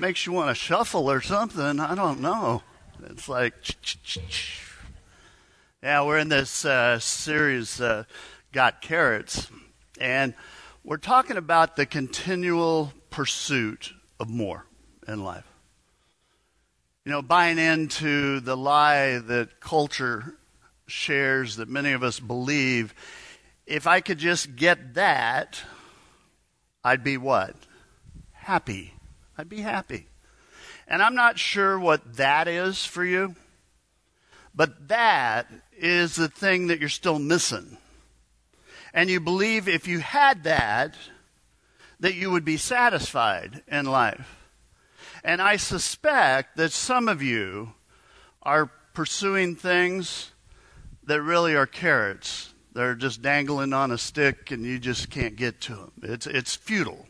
makes you want to shuffle or something. I don't know. It's like, yeah, we're in this uh, series, uh, Got Carrots, and we're talking about the continual pursuit of more in life. You know, buying into the lie that culture shares that many of us believe if I could just get that, I'd be what? Happy. I'd be happy. And I'm not sure what that is for you, but that is the thing that you're still missing. And you believe if you had that, that you would be satisfied in life. And I suspect that some of you are pursuing things that really are carrots. They're just dangling on a stick and you just can't get to them. It's, it's futile.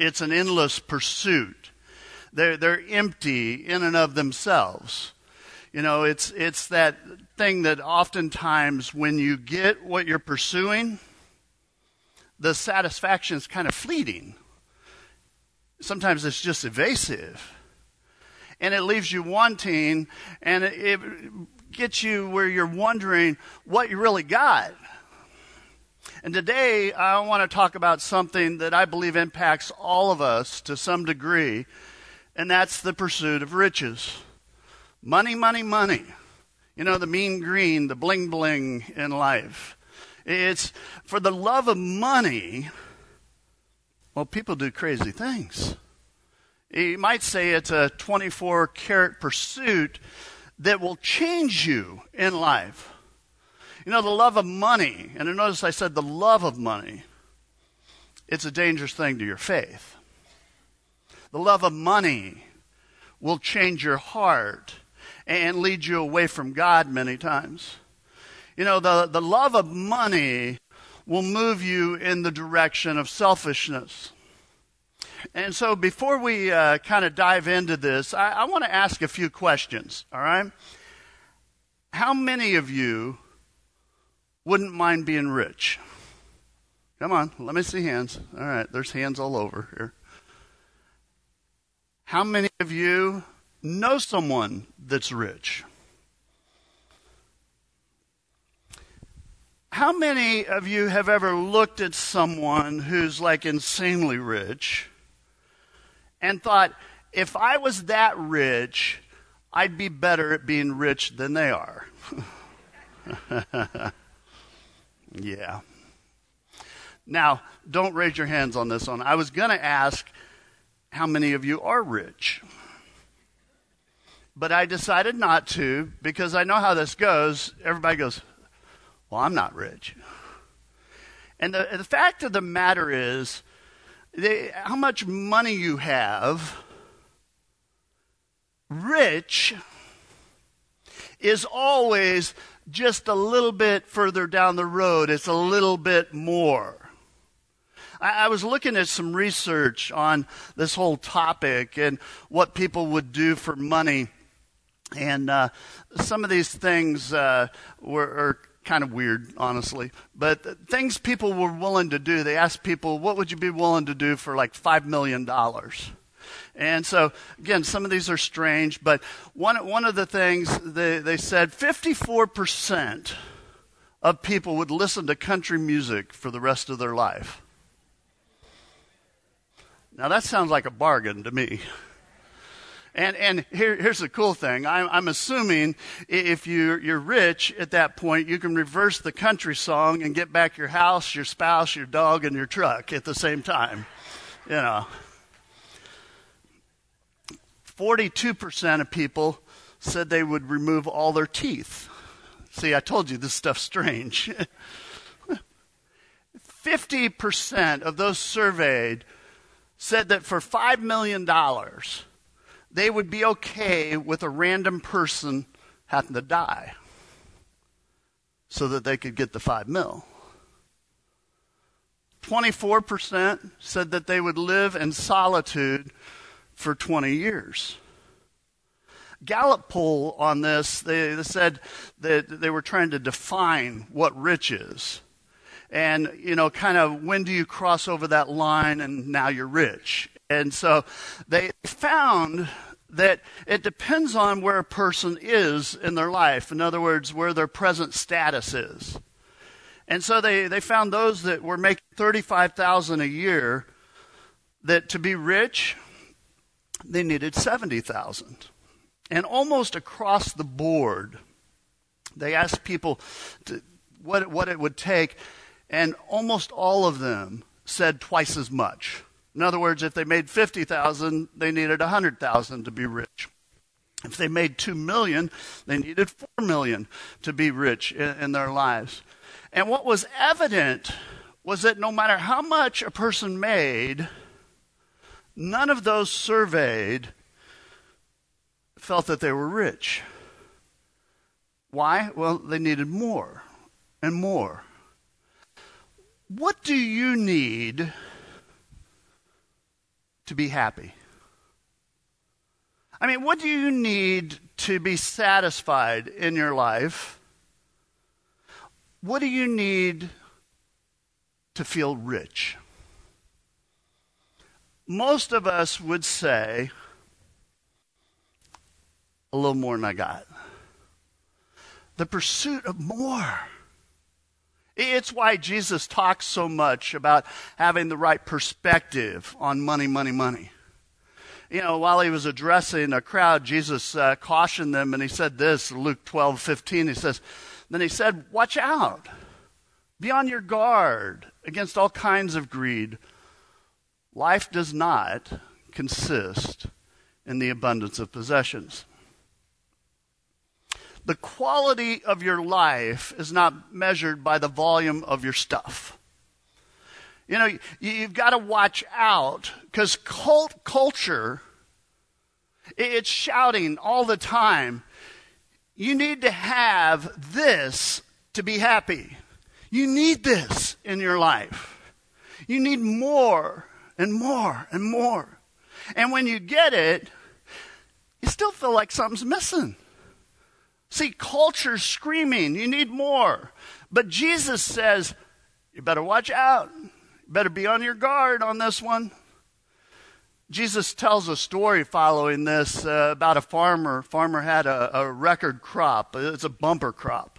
It's an endless pursuit. They're, they're empty in and of themselves. You know, it's, it's that thing that oftentimes when you get what you're pursuing, the satisfaction is kind of fleeting. Sometimes it's just evasive. And it leaves you wanting, and it, it gets you where you're wondering what you really got. And today, I want to talk about something that I believe impacts all of us to some degree, and that's the pursuit of riches. Money, money, money. You know, the mean green, the bling bling in life. It's for the love of money, well, people do crazy things. You might say it's a 24 karat pursuit that will change you in life. You know, the love of money, and notice I said the love of money, it's a dangerous thing to your faith. The love of money will change your heart and lead you away from God many times. You know, the, the love of money will move you in the direction of selfishness. And so before we uh, kind of dive into this, I, I want to ask a few questions, all right? How many of you wouldn't mind being rich? Come on, let me see hands. All right, there's hands all over here. How many of you know someone that's rich? How many of you have ever looked at someone who's like insanely rich and thought, if I was that rich, I'd be better at being rich than they are? yeah. Now, don't raise your hands on this one. I was going to ask how many of you are rich. But I decided not to because I know how this goes. Everybody goes, Well, I'm not rich. And the, the fact of the matter is, they, how much money you have, rich is always just a little bit further down the road. It's a little bit more. I, I was looking at some research on this whole topic and what people would do for money. And uh, some of these things uh, were, are kind of weird, honestly. But things people were willing to do, they asked people, what would you be willing to do for like $5 million? And so, again, some of these are strange, but one, one of the things they, they said 54% of people would listen to country music for the rest of their life. Now, that sounds like a bargain to me. And, and here, here's the cool thing. I'm, I'm assuming if you're, you're rich at that point, you can reverse the country song and get back your house, your spouse, your dog, and your truck at the same time. You know. 42% of people said they would remove all their teeth. See, I told you this stuff's strange. 50% of those surveyed said that for $5 million, they would be okay with a random person having to die so that they could get the 5 mil. 24% said that they would live in solitude for 20 years. Gallup poll on this, they, they said that they were trying to define what rich is. And, you know, kind of when do you cross over that line and now you're rich? And so they found that it depends on where a person is in their life. In other words, where their present status is. And so they, they found those that were making 35,000 a year that to be rich, they needed 70,000. And almost across the board, they asked people to, what, what it would take, and almost all of them said twice as much. In other words, if they made 50,000, they needed 100,000 to be rich. If they made 2 million, they needed 4 million to be rich in, in their lives. And what was evident was that no matter how much a person made, none of those surveyed felt that they were rich. Why? Well, they needed more and more. What do you need to be happy? I mean, what do you need to be satisfied in your life? What do you need to feel rich? Most of us would say, a little more than I got. The pursuit of more. It's why Jesus talks so much about having the right perspective on money, money, money. You know, while he was addressing a crowd, Jesus uh, cautioned them and he said this, Luke 12, 15. He says, Then he said, Watch out. Be on your guard against all kinds of greed. Life does not consist in the abundance of possessions the quality of your life is not measured by the volume of your stuff. You know, you've got to watch out because cult culture, it's shouting all the time. You need to have this to be happy. You need this in your life. You need more and more and more. And when you get it, you still feel like something's missing. See, culture's screaming, you need more. But Jesus says, you better watch out. You better be on your guard on this one. Jesus tells a story following this uh, about a farmer. Farmer had a, a record crop. It's a bumper crop.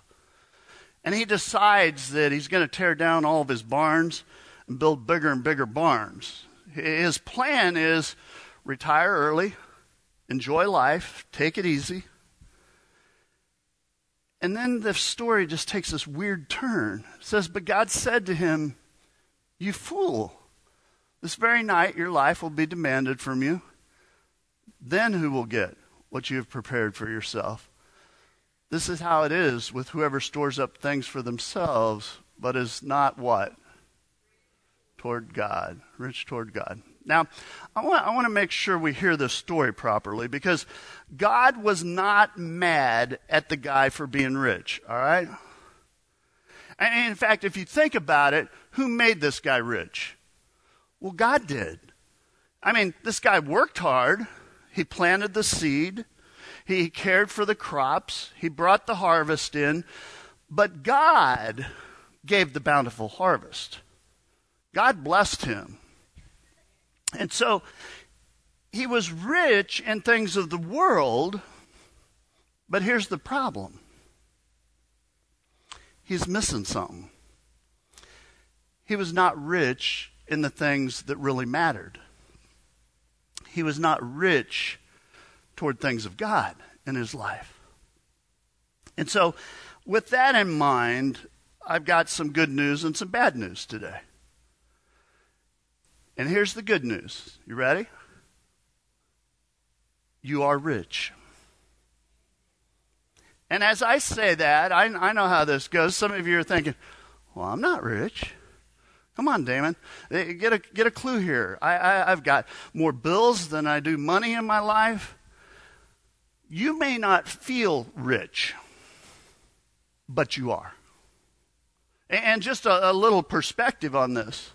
And he decides that he's going to tear down all of his barns and build bigger and bigger barns. His plan is retire early, enjoy life, take it easy, and then the story just takes this weird turn. It says, But God said to him, You fool, this very night your life will be demanded from you. Then who will get what you have prepared for yourself? This is how it is with whoever stores up things for themselves, but is not what? Toward God, rich toward God. Now, I want, I want to make sure we hear this story properly because God was not mad at the guy for being rich, all right? And in fact, if you think about it, who made this guy rich? Well, God did. I mean, this guy worked hard. He planted the seed. He cared for the crops. He brought the harvest in. But God gave the bountiful harvest. God blessed him. And so he was rich in things of the world, but here's the problem he's missing something. He was not rich in the things that really mattered. He was not rich toward things of God in his life. And so, with that in mind, I've got some good news and some bad news today. And here's the good news. You ready? You are rich. And as I say that, I, I know how this goes. Some of you are thinking, well, I'm not rich. Come on, Damon. Eh, get a, get a clue here. I, I, I've got more bills than I do money in my life. You may not feel rich, but you are. And just a, a little perspective on this.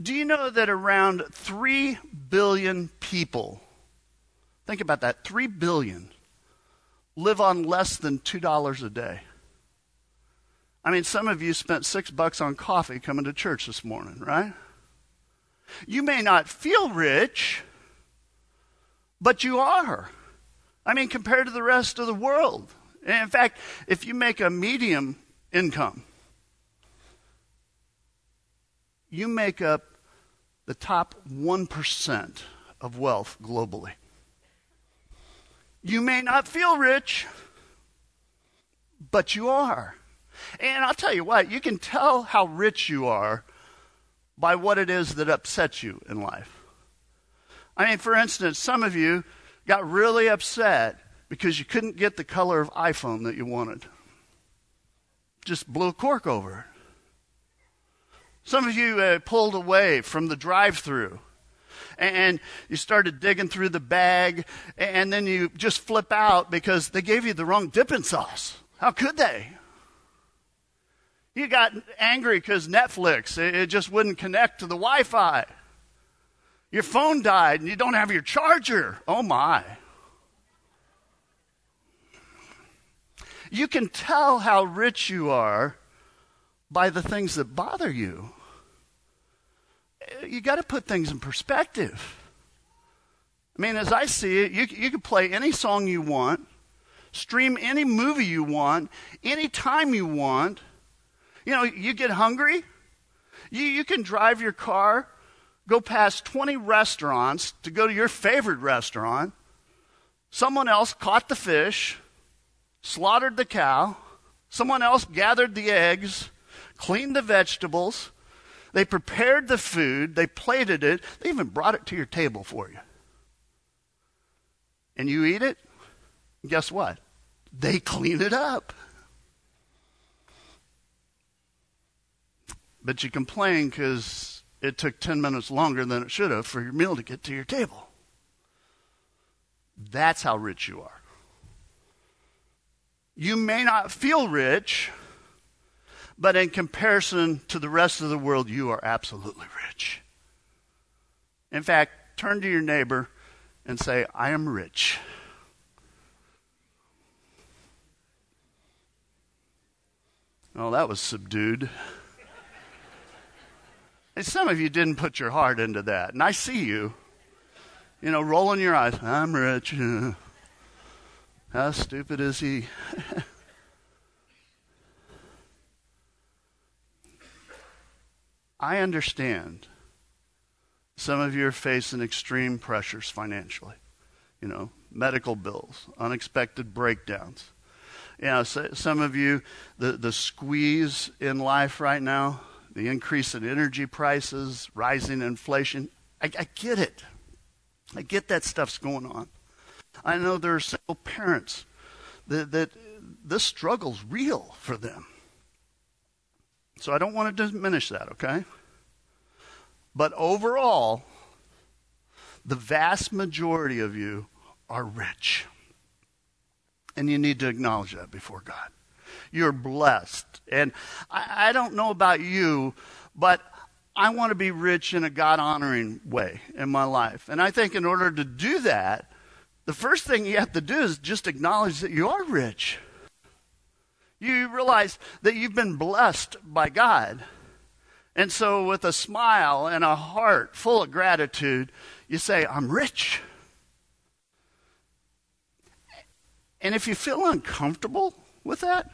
Do you know that around 3 billion people, think about that, 3 billion, live on less than $2 a day? I mean, some of you spent six bucks on coffee coming to church this morning, right? You may not feel rich, but you are. I mean, compared to the rest of the world. In fact, if you make a medium income, you make up the top 1% of wealth globally. You may not feel rich, but you are. And I'll tell you what, you can tell how rich you are by what it is that upsets you in life. I mean, for instance, some of you got really upset because you couldn't get the color of iPhone that you wanted. Just blew a cork over it. Some of you uh, pulled away from the drive through and you started digging through the bag and then you just flip out because they gave you the wrong dipping sauce. How could they? You got angry because Netflix, it just wouldn't connect to the Wi Fi. Your phone died and you don't have your charger. Oh my. You can tell how rich you are by the things that bother you. You got to put things in perspective. I mean, as I see it, you, you can play any song you want, stream any movie you want, any time you want. You know, you get hungry, you, you can drive your car, go past 20 restaurants to go to your favorite restaurant. Someone else caught the fish, slaughtered the cow, someone else gathered the eggs, cleaned the vegetables, they prepared the food, they plated it, they even brought it to your table for you. And you eat it, guess what? They clean it up. But you complain because it took 10 minutes longer than it should have for your meal to get to your table. That's how rich you are. You may not feel rich, but in comparison to the rest of the world, you are absolutely rich. In fact, turn to your neighbor and say, I am rich. Oh, that was subdued. And some of you didn't put your heart into that, and I see you. You know, rolling your eyes. I'm rich. How stupid is he? I understand some of you are facing extreme pressures financially. You know, medical bills, unexpected breakdowns. You know, so, some of you, the, the squeeze in life right now, the increase in energy prices, rising inflation. I, I get it. I get that stuff's going on. I know there are single parents that, that this struggle's real for them. So I don't want to diminish that, okay? But overall, the vast majority of you are rich. And you need to acknowledge that before God. You're blessed. And I, I don't know about you, but I want to be rich in a God honoring way in my life. And I think in order to do that, the first thing you have to do is just acknowledge that you are rich. You realize that you've been blessed by God. And so, with a smile and a heart full of gratitude, you say, I'm rich. And if you feel uncomfortable with that,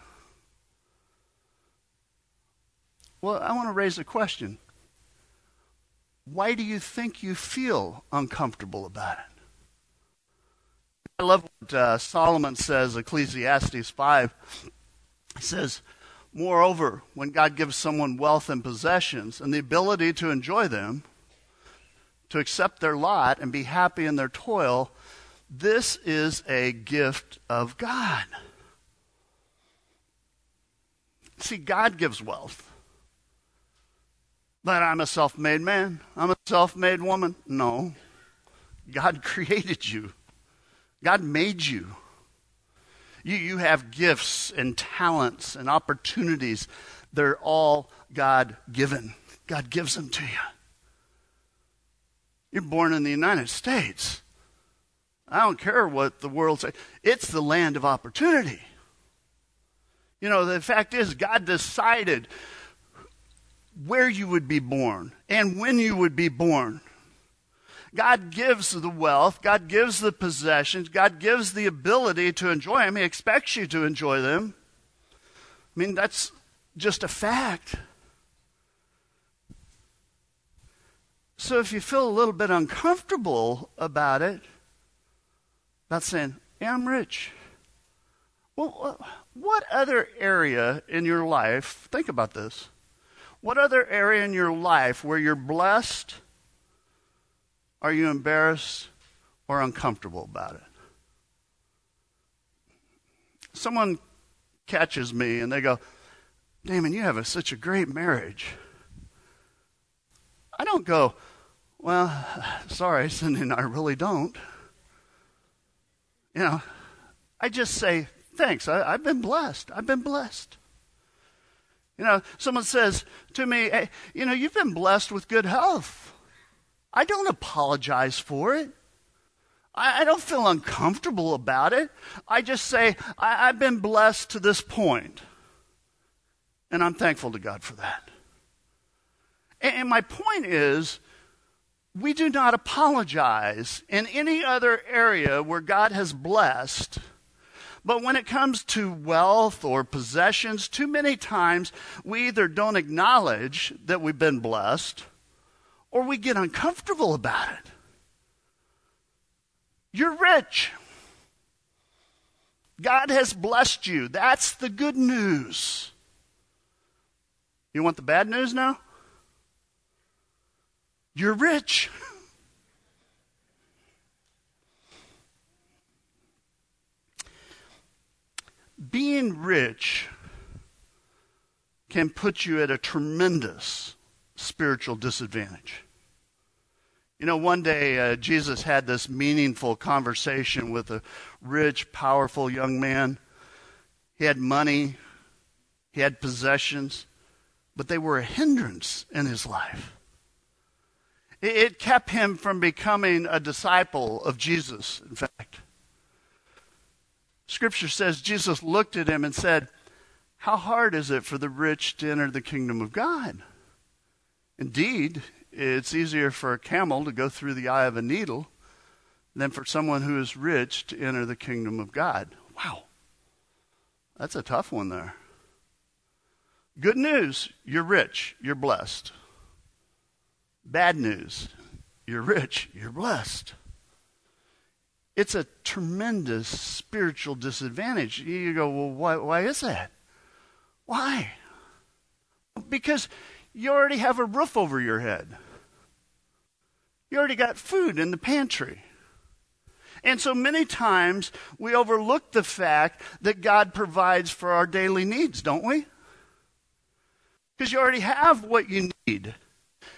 well, I want to raise a question. Why do you think you feel uncomfortable about it? I love what uh, Solomon says, Ecclesiastes 5. He says, Moreover, when God gives someone wealth and possessions and the ability to enjoy them, to accept their lot and be happy in their toil, this is a gift of God. See, God gives wealth. But I'm a self made man. I'm a self made woman. No. God created you. God made you. You, you have gifts and talents and opportunities. They're all God given. God gives them to you. You're born in the United States. I don't care what the world says. It's the land of opportunity. You know, the fact is, God decided where you would be born and when you would be born. God gives the wealth, God gives the possessions, God gives the ability to enjoy them. He expects you to enjoy them. I mean, that's just a fact. So if you feel a little bit uncomfortable about it, about saying, yeah, I'm rich. Well, uh, what other area in your life, think about this, what other area in your life where you're blessed are you embarrassed or uncomfortable about it? Someone catches me and they go, Damon, you have a, such a great marriage. I don't go, Well, sorry, Cindy I really don't. You know, I just say, Thanks, I, have been blessed. I've been blessed. You know, someone says to me, hey, You know, you've been blessed with good health. I don't apologize for it. I, I don't feel uncomfortable about it. I just say, I, I've been blessed to this. And I'm thankful to God for that. And, and my point is, we do not apologize in any other area where God has blessed. But when it comes to wealth or possessions, too many times we either don't acknowledge that we've been blessed or we get uncomfortable about it. You're rich. God has blessed you. That's the good news. You want the bad news now? You're rich. Being rich can put you at a tremendous spiritual disadvantage. You know, one day uh, Jesus had this meaningful conversation with a rich, powerful young man. He had money, he had possessions, but they were a hindrance in his life. It, it kept him from becoming a disciple of Jesus, in fact. Scripture says Jesus looked at him and said, How hard is it for the rich to enter the kingdom of God? Indeed, it's easier for a camel to go through the eye of a needle than for someone who is rich to enter the kingdom of God. Wow. That's a tough one there. Good news, you're rich, you're blessed. Bad news, you're rich, you're blessed. It's a tremendous spiritual disadvantage. You go, well, why, why is that? Why? Because you already have a roof over your head. You already got food in the pantry. And so many times we overlook the fact that God provides for our daily needs, don't we? Because you already have what you need.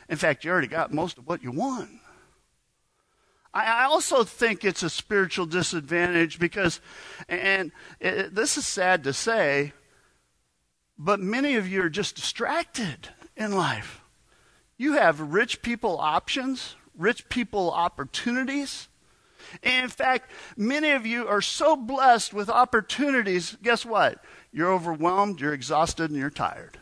In fact, you already got most of what you want. I also think it's a spiritual disadvantage because, and it, this is sad to say, but many of you are just distracted in life. You have rich people options, rich people opportunities. And in fact, many of you are so blessed with opportunities. Guess what? You're overwhelmed, you're exhausted, and you're tired.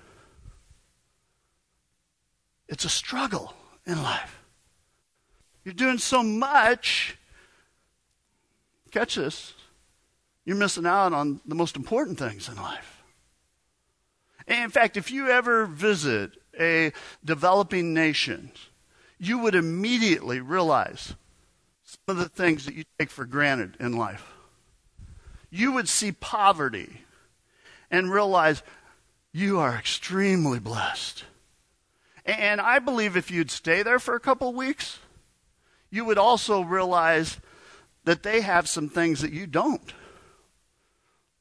It's a struggle in life. You're doing so much. Catch this. You're missing out on the most important things in life. And in fact, if you ever visit a developing nation, you would immediately realize some of the things that you take for granted in life. You would see poverty and realize you are extremely blessed. And I believe if you'd stay there for a couple weeks, you would also realize that they have some things that you don't.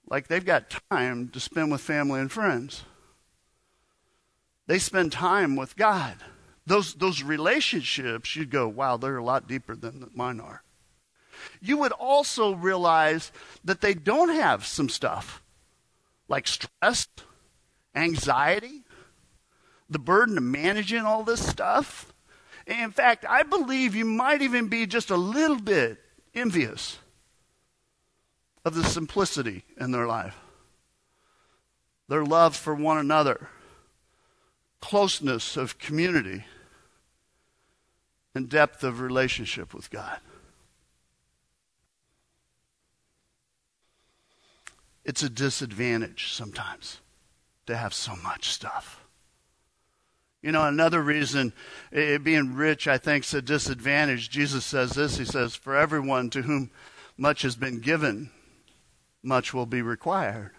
Like they've got time to spend with family and friends. They spend time with God those, those relationships, you'd go, wow, they're a lot deeper than mine are. You would also realize that they don't have some stuff like stress, anxiety, the burden of managing all this stuff. In fact, I believe you might even be just a little bit envious of the simplicity in their life, their love for one another, closeness of community and depth of relationship with God. It's a disadvantage sometimes to have so much stuff. You know, another reason it, being rich, I think, is a disadvantage. Jesus says this He says, For everyone to whom much has been given, much will be required.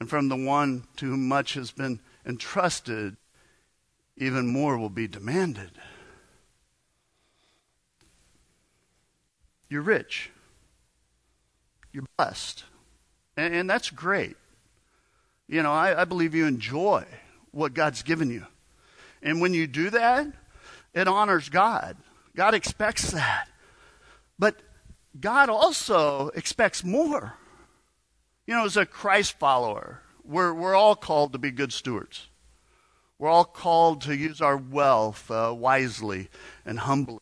And from the one to whom much has been entrusted, even more will be demanded. You're rich. You're blessed. And, and that's great. You know, I, I believe you enjoy what God's given you. And when you do that, it honors God. God expects that. But God also expects more. You know, as a Christ follower, we're, we're all called to be good stewards. We're all called to use our wealth uh, wisely and humbly.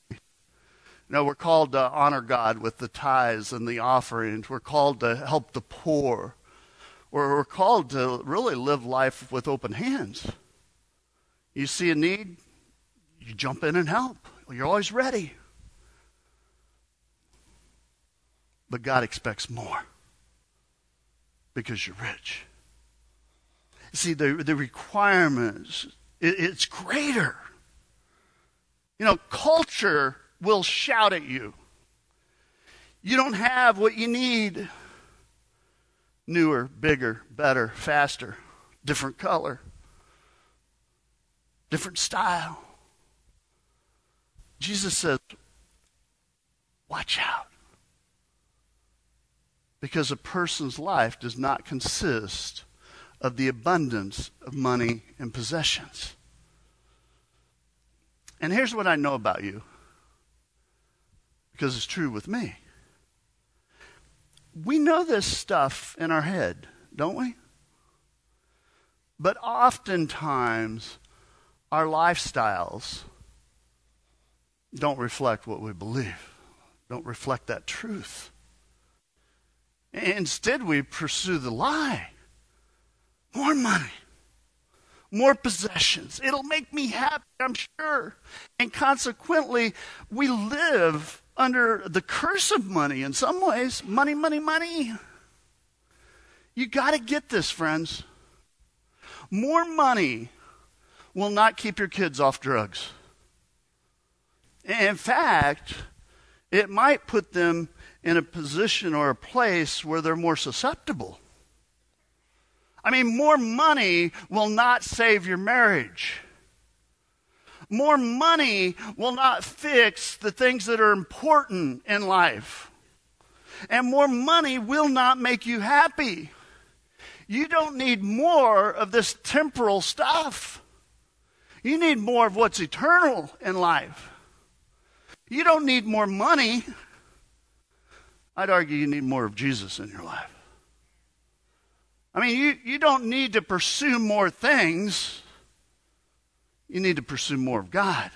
Know, we're called to honor God with the tithes and the offerings. We're called to help the poor. We're, we're called to really live life with open hands. You see a need, you jump in and help. You're always ready. But God expects more because you're rich. See, the, the requirements, it, it's greater. You know, culture will shout at you. You don't have what you need newer, bigger, better, faster, different color, different style. Jesus says, watch out. Because a person's life does not consist of the abundance of money and possessions. And here's what I know about you, because it's true with me. We know this stuff in our head, don't we? But oftentimes, our lifestyles don't reflect what we believe, don't reflect that truth. Instead, we pursue the lie more money, more possessions. It'll make me happy, I'm sure. And consequently, we live under the curse of money in some ways. Money, money, money. You got to get this, friends. More money will not keep your kids off drugs. In fact, it might put them in a position or a place where they're more susceptible. I mean, more money will not save your marriage. More money will not fix the things that are important in life. And more money will not make you happy. You don't need more of this temporal stuff. You need more of what's eternal in life. You don't need more money. I'd argue you need more of Jesus in your life. I mean, you, you don't need to pursue more things, you need to pursue more of God.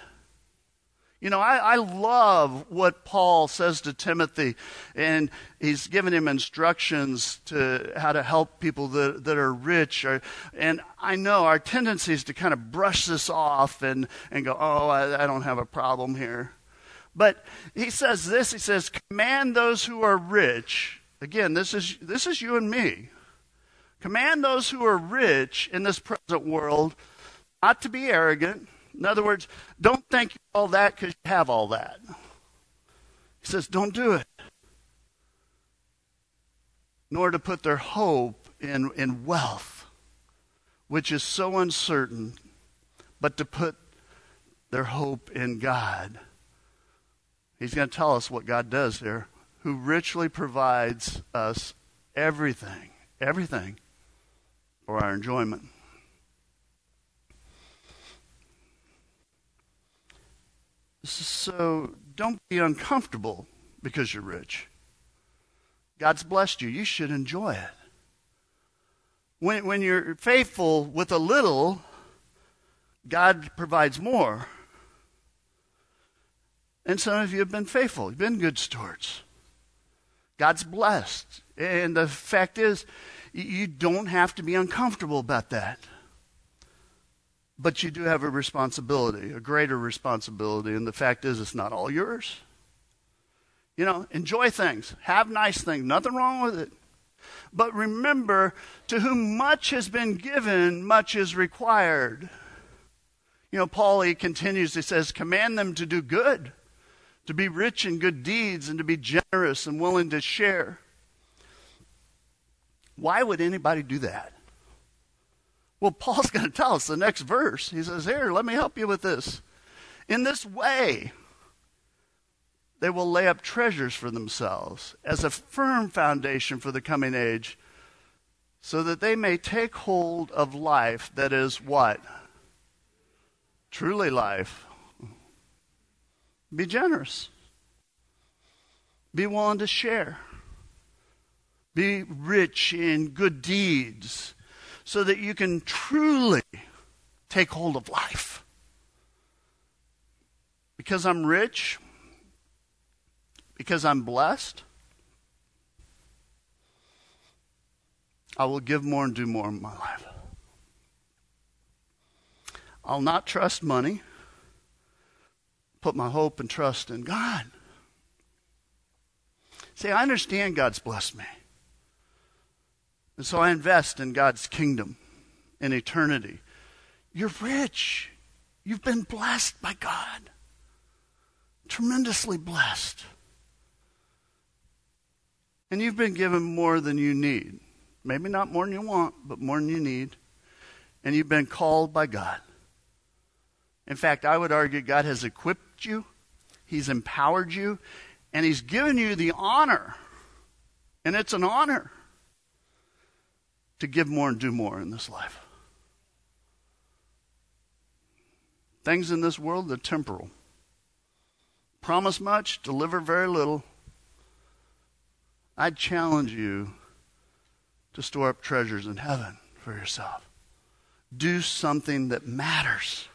You know, I, I love what Paul says to Timothy, and he's giving him instructions to how to help people that, that are rich. Or, and I know our tendency is to kind of brush this off and, and go, oh, I, I don't have a problem here. But he says this he says, command those who are rich. Again, this is, this is you and me. Command those who are rich in this present world not to be arrogant. In other words, don't think all that because you have all that. He says, don't do it. Nor to put their hope in, in wealth, which is so uncertain, but to put their hope in God. He's going to tell us what God does here, who richly provides us everything, everything for our enjoyment. So don't be uncomfortable because you're rich. God's blessed you. You should enjoy it. When, when you're faithful with a little, God provides more. And some of you have been faithful. You've been good stewards. God's blessed. And the fact is, you don't have to be uncomfortable about that. But you do have a responsibility, a greater responsibility, and the fact is, it's not all yours. You know, enjoy things, have nice things, nothing wrong with it. But remember, to whom much has been given, much is required. You know, Paul, he continues, he says, command them to do good, to be rich in good deeds, and to be generous and willing to share. Why would anybody do that? Well, Paul's going to tell us the next verse. He says, Here, let me help you with this. In this way, they will lay up treasures for themselves as a firm foundation for the coming age, so that they may take hold of life that is what? Truly life. Be generous. Be willing to share. Be rich in good deeds so that you can truly take hold of life. Because I'm rich, because I'm blessed, I will give more and do more in my life. I'll not trust money, put my hope and trust in God. See, I understand God's blessed me. And so I invest in God's kingdom in eternity. You're rich. You've been blessed by God. Tremendously blessed. And you've been given more than you need. Maybe not more than you want, but more than you need. And you've been called by God. In fact, I would argue God has equipped you, He's empowered you, and He's given you the honor. And it's an honor to give more and do more in this life. Things in this world, they're temporal. Promise much, deliver very little. I challenge you to store up treasures in heaven for yourself. Do something that matters.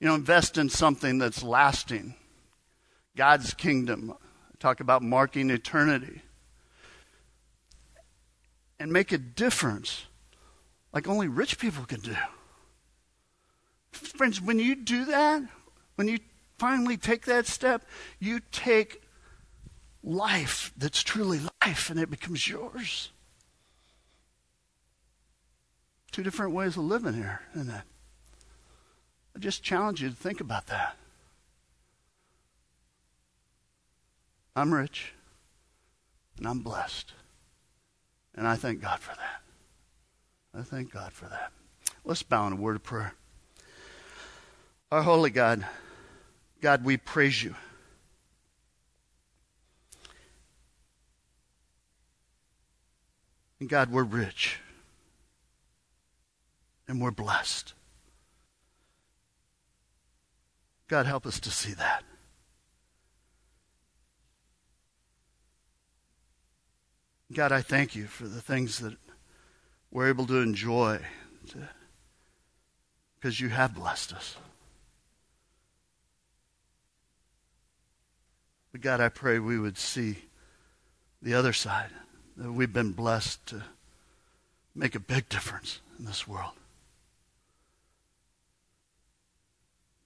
You know, invest in something that's lasting. God's kingdom. I talk about marking eternity and make a difference like only rich people can do. Friends, when you do that, when you finally take that step, you take life that's truly life and it becomes yours. Two different ways of living here, isn't it? I just challenge you to think about that. I'm rich and I'm blessed. And I thank God for that. I thank God for that. Let's bow in a word of prayer. Our holy God, God, we praise you. And God, we're rich. And we're blessed. God, help us to see that. God, I thank you for the things that we're able to enjoy because you have blessed us. But God, I pray we would see the other side, that we've been blessed to make a big difference in this world.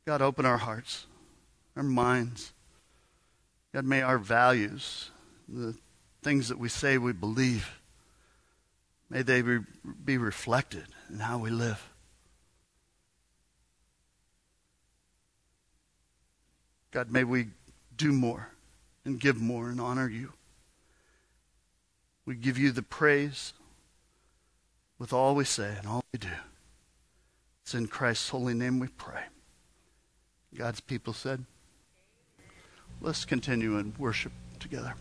God, open our hearts, our minds. God, may our values, the things that we say we believe, may they be reflected in how we live. God, may we do more and give more and honor you. We give you the praise with all we say and all we do. It's in Christ's holy name we pray. God's people said, let's continue in worship together.